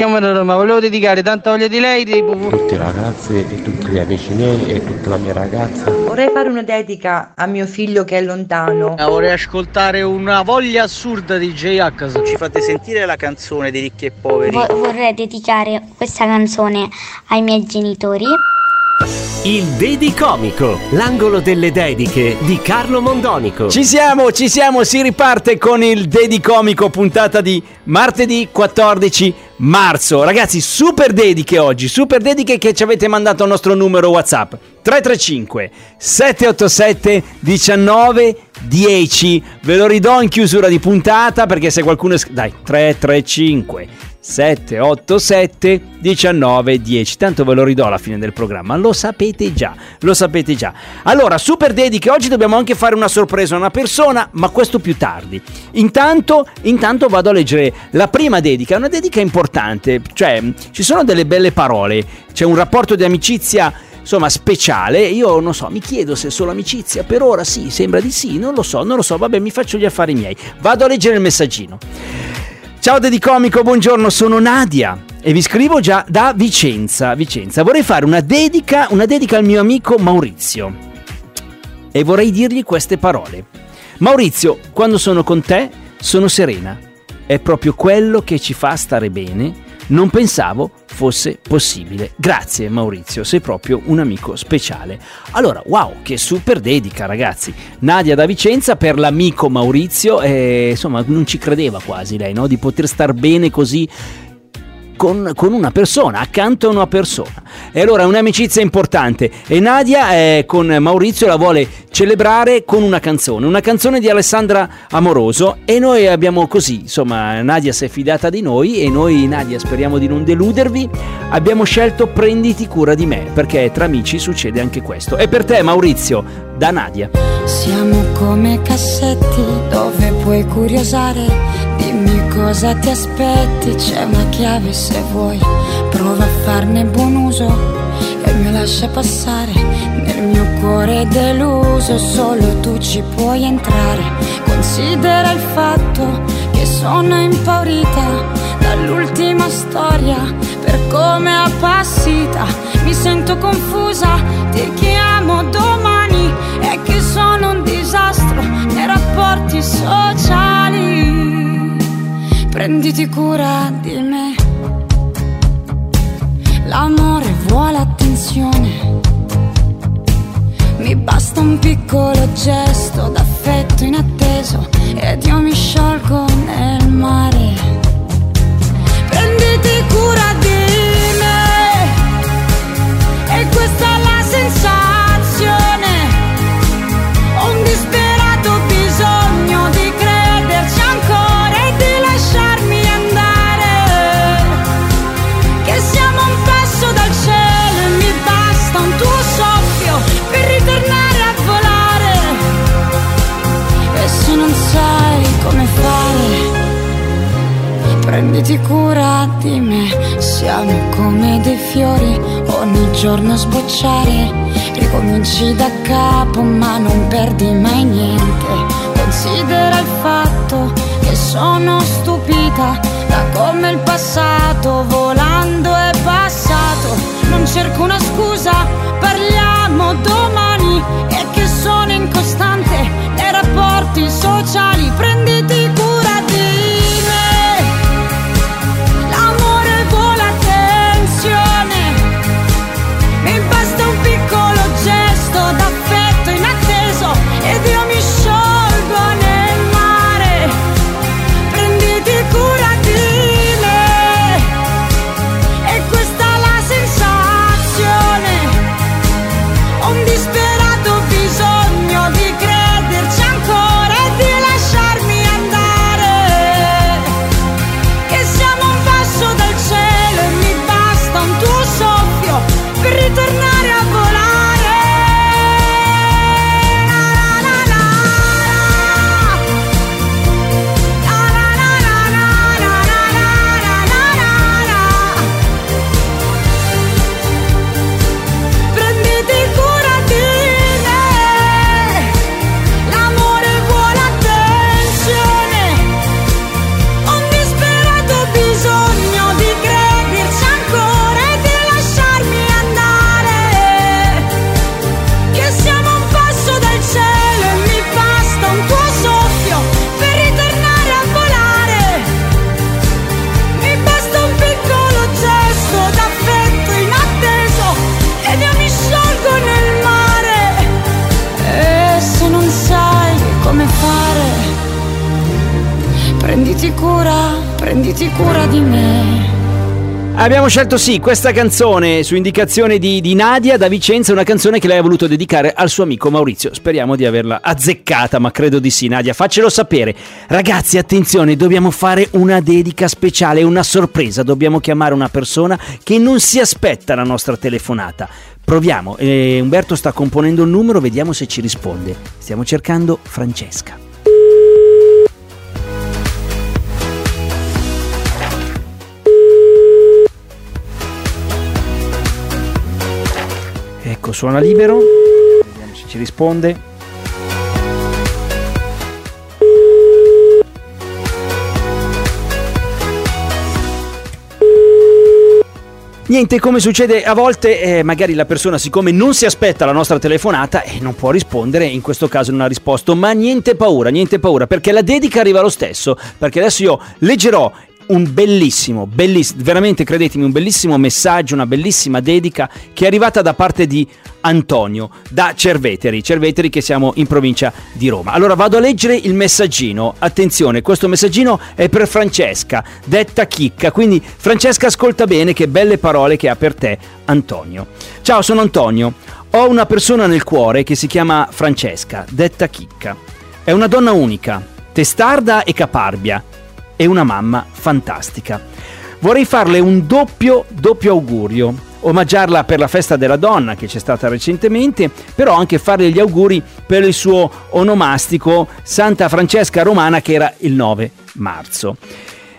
chiamo da Roma, volevo dedicare tanta voglia di lei. Tipo... Tutti i ragazzi e tutti gli amici miei e tutta la mia ragazza. Vorrei fare una dedica a mio figlio che è lontano. Vorrei ascoltare una voglia assurda di J-H. Ci fate sentire la canzone di Ricchi e Poveri? Vo- vorrei dedicare questa canzone ai miei genitori. Il Dedicomico, l'angolo delle dediche di Carlo Mondonico. Ci siamo, ci siamo, si riparte con il Dedicomico puntata di martedì 14 marzo. Ragazzi, super dediche oggi, super dediche che ci avete mandato al nostro numero WhatsApp 335 787 19 10. Ve lo ridò in chiusura di puntata perché se qualcuno. Dai, 335 787 19 10. Tanto ve lo ridò alla fine del programma, lo sapete già, lo sapete già. Allora, super dediche, oggi dobbiamo anche fare una sorpresa a una persona, ma questo più tardi. Intanto, intanto vado a leggere la prima dedica, una dedica importante, cioè ci sono delle belle parole, c'è un rapporto di amicizia insomma speciale. Io non so, mi chiedo se è solo amicizia. Per ora sì, sembra di sì, non lo so, non lo so. Vabbè, mi faccio gli affari miei. Vado a leggere il messaggino. Ciao Dedicomico, buongiorno, sono Nadia e vi scrivo già da Vicenza. Vicenza. Vorrei fare una dedica, una dedica al mio amico Maurizio. E vorrei dirgli queste parole. Maurizio, quando sono con te sono serena. È proprio quello che ci fa stare bene. Non pensavo fosse possibile. Grazie Maurizio, sei proprio un amico speciale. Allora, wow, che super dedica ragazzi. Nadia da Vicenza per l'amico Maurizio, e, insomma non ci credeva quasi lei, no? Di poter star bene così con, con, una persona, accanto a una persona. E allora è un'amicizia importante e Nadia eh, con Maurizio la vuole celebrare con una canzone, una canzone di Alessandra Amoroso e noi abbiamo così, insomma Nadia si è fidata di noi e noi Nadia speriamo di non deludervi, abbiamo scelto Prenditi cura di me perché tra amici succede anche questo. E per te Maurizio, da Nadia. Siamo come cassetti dove puoi curiosare Dimmi cosa ti aspetti, c'è una chiave se vuoi, prova a farne buon uso e mi lascia passare. Nel mio cuore deluso, solo tu ci puoi entrare. Considera il fatto che sono impaurita dall'ultima storia, per come è appassita, mi sento confusa, ti chiamo domani e che sono un disastro nei rapporti sociali prenditi cura di me. L'amore vuole attenzione. Mi basta un piccolo gesto d'affetto inatteso ed io mi sciolgo come dei fiori, ogni giorno sbocciare. Ricominci da capo, ma non perdi mai niente. Considera il fatto che sono stupita da come il passato volando è passato. Non cerco una scusa, parliamo domani e che sono incostante nei rapporti sociali. Prenditi prenditi cura, prenditi cura di me. Abbiamo scelto sì questa canzone su indicazione di, di Nadia da Vicenza, una canzone che lei ha voluto dedicare al suo amico Maurizio. Speriamo di averla azzeccata, ma credo di sì. Nadia, faccelo sapere. Ragazzi, attenzione, dobbiamo fare una dedica speciale, una sorpresa. Dobbiamo chiamare una persona che non si aspetta la nostra telefonata. Proviamo, eh, Umberto sta componendo il numero, vediamo se ci risponde. Stiamo cercando Francesca. Ecco, suona libero. Vediamo se ci risponde. Niente, come succede a volte, eh, magari la persona, siccome non si aspetta la nostra telefonata, eh, non può rispondere, in questo caso non ha risposto, ma niente paura, niente paura, perché la dedica arriva lo stesso, perché adesso io leggerò un bellissimo, bellissimo, veramente credetemi, un bellissimo messaggio, una bellissima dedica che è arrivata da parte di Antonio da Cerveteri, Cerveteri che siamo in provincia di Roma. Allora vado a leggere il messaggino. Attenzione, questo messaggino è per Francesca, detta Chicca. Quindi Francesca ascolta bene che belle parole che ha per te Antonio. Ciao, sono Antonio. Ho una persona nel cuore che si chiama Francesca, detta Chicca. È una donna unica, testarda e caparbia e una mamma fantastica. Vorrei farle un doppio, doppio augurio, omaggiarla per la festa della donna che c'è stata recentemente, però anche farle gli auguri per il suo onomastico Santa Francesca Romana che era il 9 marzo.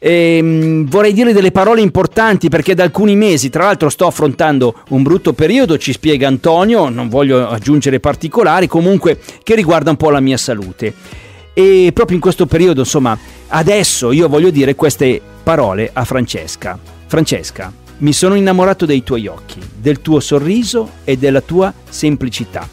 Ehm, vorrei dire delle parole importanti perché da alcuni mesi, tra l'altro, sto affrontando un brutto periodo, ci spiega Antonio, non voglio aggiungere particolari, comunque che riguarda un po' la mia salute. E proprio in questo periodo, insomma, adesso io voglio dire queste parole a Francesca. Francesca, mi sono innamorato dei tuoi occhi, del tuo sorriso e della tua semplicità.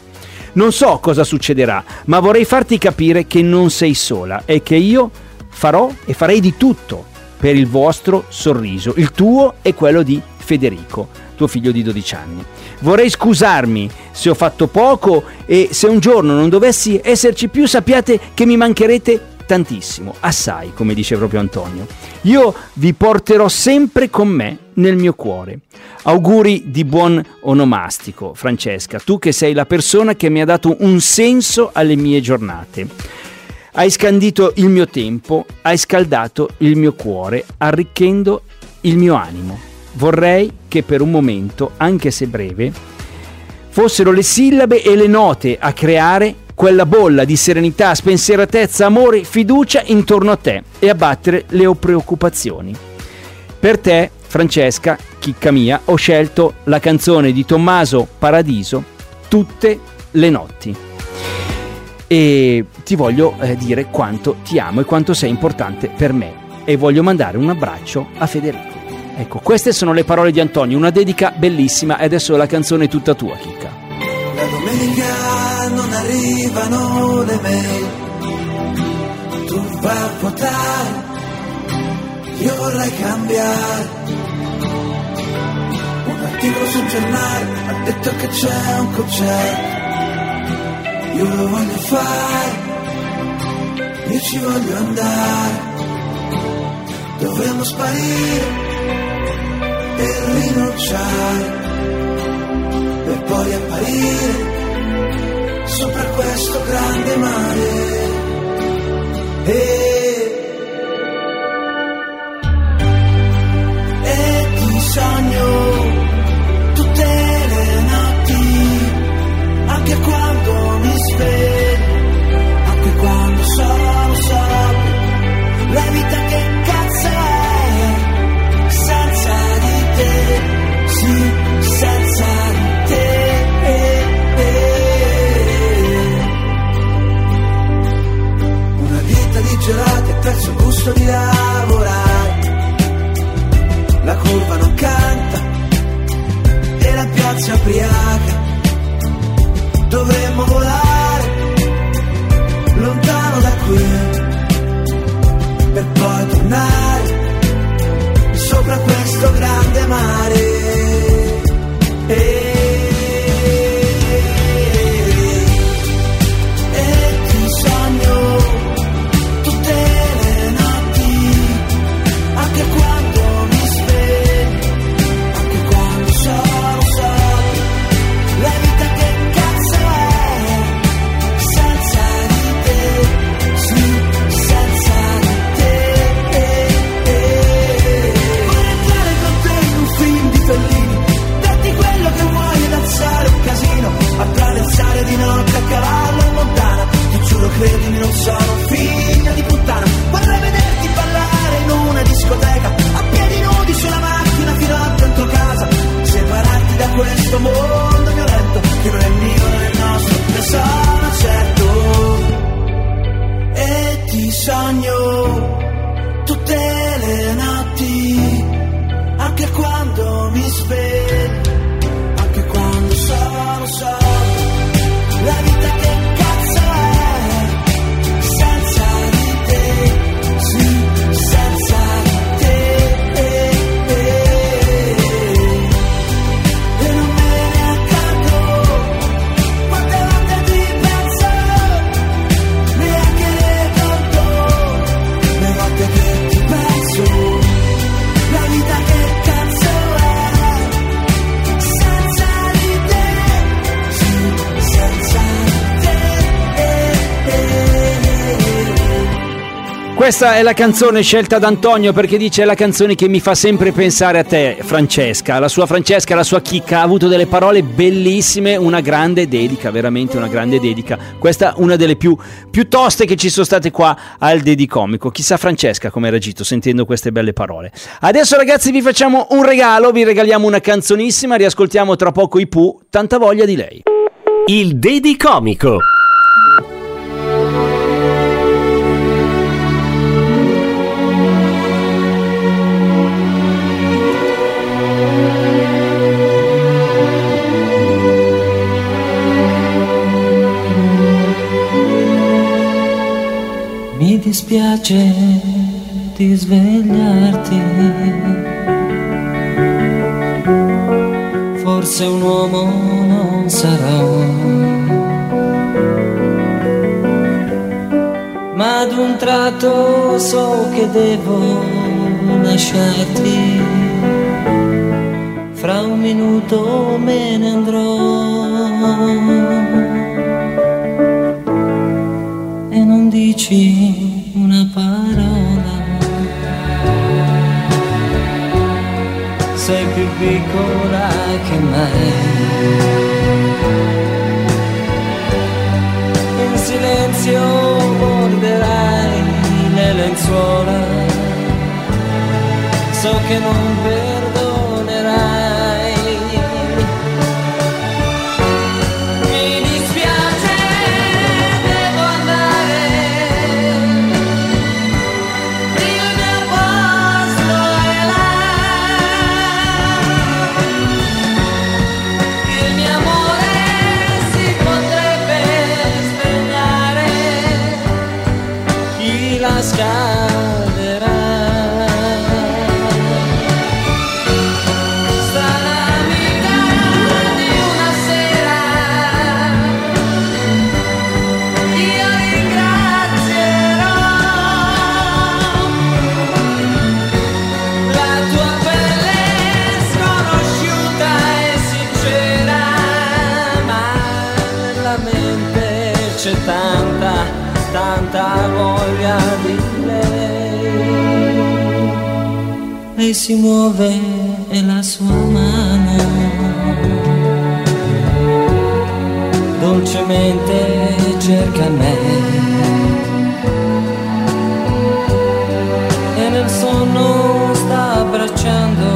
Non so cosa succederà, ma vorrei farti capire che non sei sola e che io farò e farei di tutto per il vostro sorriso, il tuo e quello di Federico, tuo figlio di 12 anni. Vorrei scusarmi se ho fatto poco e se un giorno non dovessi esserci più sappiate che mi mancherete tantissimo, assai, come dice proprio Antonio. Io vi porterò sempre con me nel mio cuore. Auguri di buon onomastico, Francesca, tu che sei la persona che mi ha dato un senso alle mie giornate. Hai scandito il mio tempo, hai scaldato il mio cuore, arricchendo il mio animo. Vorrei che per un momento, anche se breve, fossero le sillabe e le note a creare quella bolla di serenità, spensieratezza, amore, fiducia intorno a te e a battere le preoccupazioni. Per te, Francesca, chicca mia, ho scelto la canzone di Tommaso Paradiso, Tutte le notti. E ti voglio eh, dire quanto ti amo e quanto sei importante per me. E voglio mandare un abbraccio a Federico. Ecco, queste sono le parole di Antonio, una dedica bellissima e adesso la canzone è tutta tua, chicca. La domenica non arrivano le mail, tu vai a votare, io vorrei cambiare. Un articolo sul giornale ha detto che c'è un concerto, io lo voglio fare, io ci voglio andare, dovremmo sparire e rinunciare per poi apparire sopra questo grande mare. E, e la sueño, tú te Questa è la canzone scelta da Antonio perché dice è la canzone che mi fa sempre pensare a te, Francesca. La sua Francesca, la sua chicca ha avuto delle parole bellissime, una grande dedica, veramente una grande dedica. Questa è una delle più, più toste che ci sono state qua al Dedicomico. Chissà Francesca come ha reagito sentendo queste belle parole. Adesso ragazzi vi facciamo un regalo, vi regaliamo una canzonissima, riascoltiamo tra poco i Pooh, tanta voglia di lei. Il Dedicomico. Dispiace di svegliarti. Forse un uomo non sarò. Ma ad un tratto so che devo lasciarti. Fra un minuto me ne andrò e non dici parola. Sei più piccola che me. In silenzio morderai le lenzuola. So che non perdonerai. Si muove e la sua mano dolcemente cerca me. E nel sonno sta abbracciando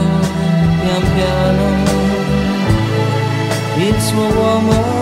pian piano il suo uomo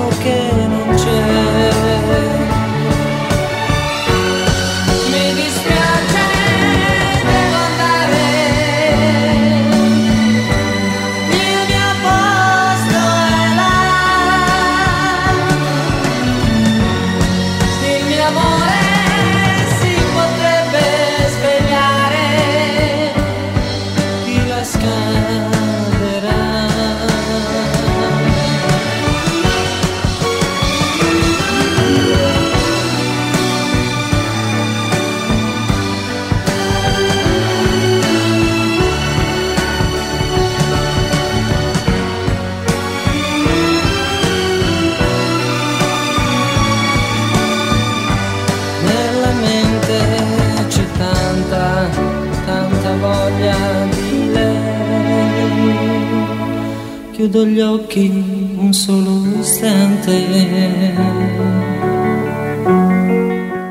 Gli occhi un solo istante.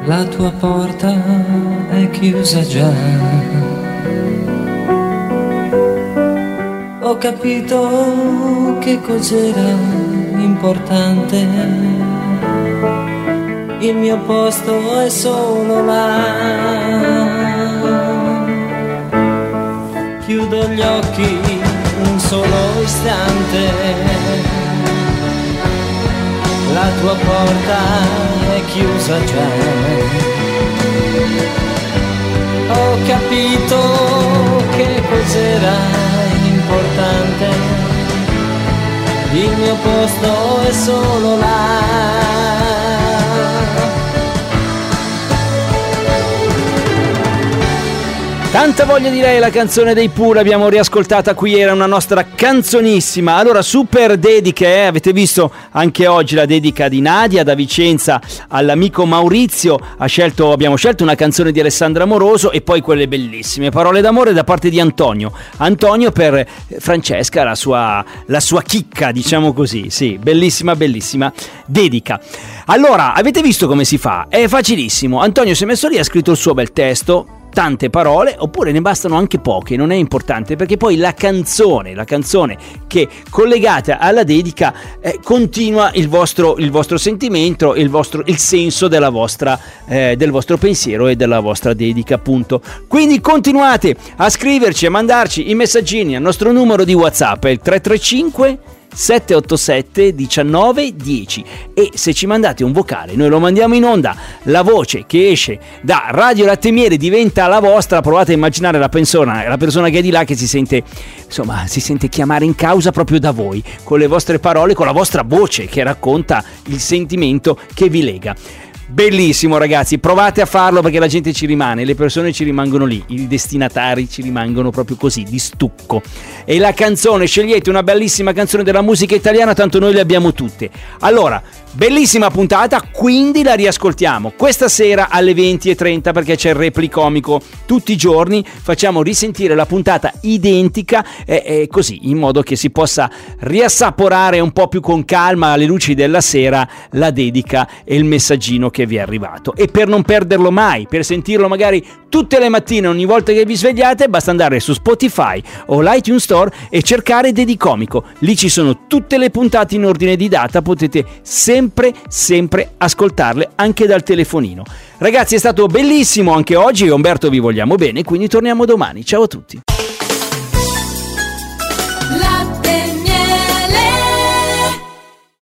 La tua porta è chiusa già. Ho capito che cos'era importante il mio posto è solo là. Chiudo gli occhi solo istante. La tua porta è chiusa già. Ho capito che cos'era importante. Il mio posto è solo là. Tanta voglia di lei la canzone dei Pooh, l'abbiamo riascoltata qui, era una nostra canzonissima. Allora, super dediche, eh? avete visto anche oggi la dedica di Nadia da Vicenza all'amico Maurizio. Scelto, abbiamo scelto una canzone di Alessandra Moroso e poi quelle bellissime parole d'amore da parte di Antonio. Antonio per eh, Francesca, la sua, la sua chicca, diciamo così. Sì, bellissima, bellissima dedica. Allora, avete visto come si fa? È facilissimo. Antonio si è messo lì, ha scritto il suo bel testo tante parole oppure ne bastano anche poche, non è importante perché poi la canzone, la canzone che collegata alla dedica eh, continua il vostro, il vostro sentimento, il, vostro, il senso vostra, eh, del vostro pensiero e della vostra dedica appunto. Quindi continuate a scriverci, a mandarci i messaggini al nostro numero di WhatsApp, il 335 787 19 10 e se ci mandate un vocale noi lo mandiamo in onda. La voce che esce da Radio Latte Miele diventa la vostra. Provate a immaginare la persona, la persona che è di là che si sente insomma si sente chiamare in causa proprio da voi con le vostre parole con la vostra voce che racconta il sentimento che vi lega Bellissimo ragazzi, provate a farlo perché la gente ci rimane, le persone ci rimangono lì, i destinatari ci rimangono proprio così, di stucco. E la canzone, scegliete una bellissima canzone della musica italiana, tanto noi le abbiamo tutte. Allora, bellissima puntata, quindi la riascoltiamo questa sera alle 20.30 perché c'è il replicomico tutti i giorni, facciamo risentire la puntata identica e, e così, in modo che si possa riassaporare un po' più con calma alle luci della sera la dedica e il messaggino che vi è arrivato. E per non perderlo mai, per sentirlo magari tutte le mattine, ogni volta che vi svegliate, basta andare su Spotify o l'iTunes Store e cercare Dedicomico. Lì ci sono tutte le puntate in ordine di data, potete sempre, sempre ascoltarle anche dal telefonino. Ragazzi, è stato bellissimo anche oggi, Umberto vi vogliamo bene, quindi torniamo domani. Ciao a tutti.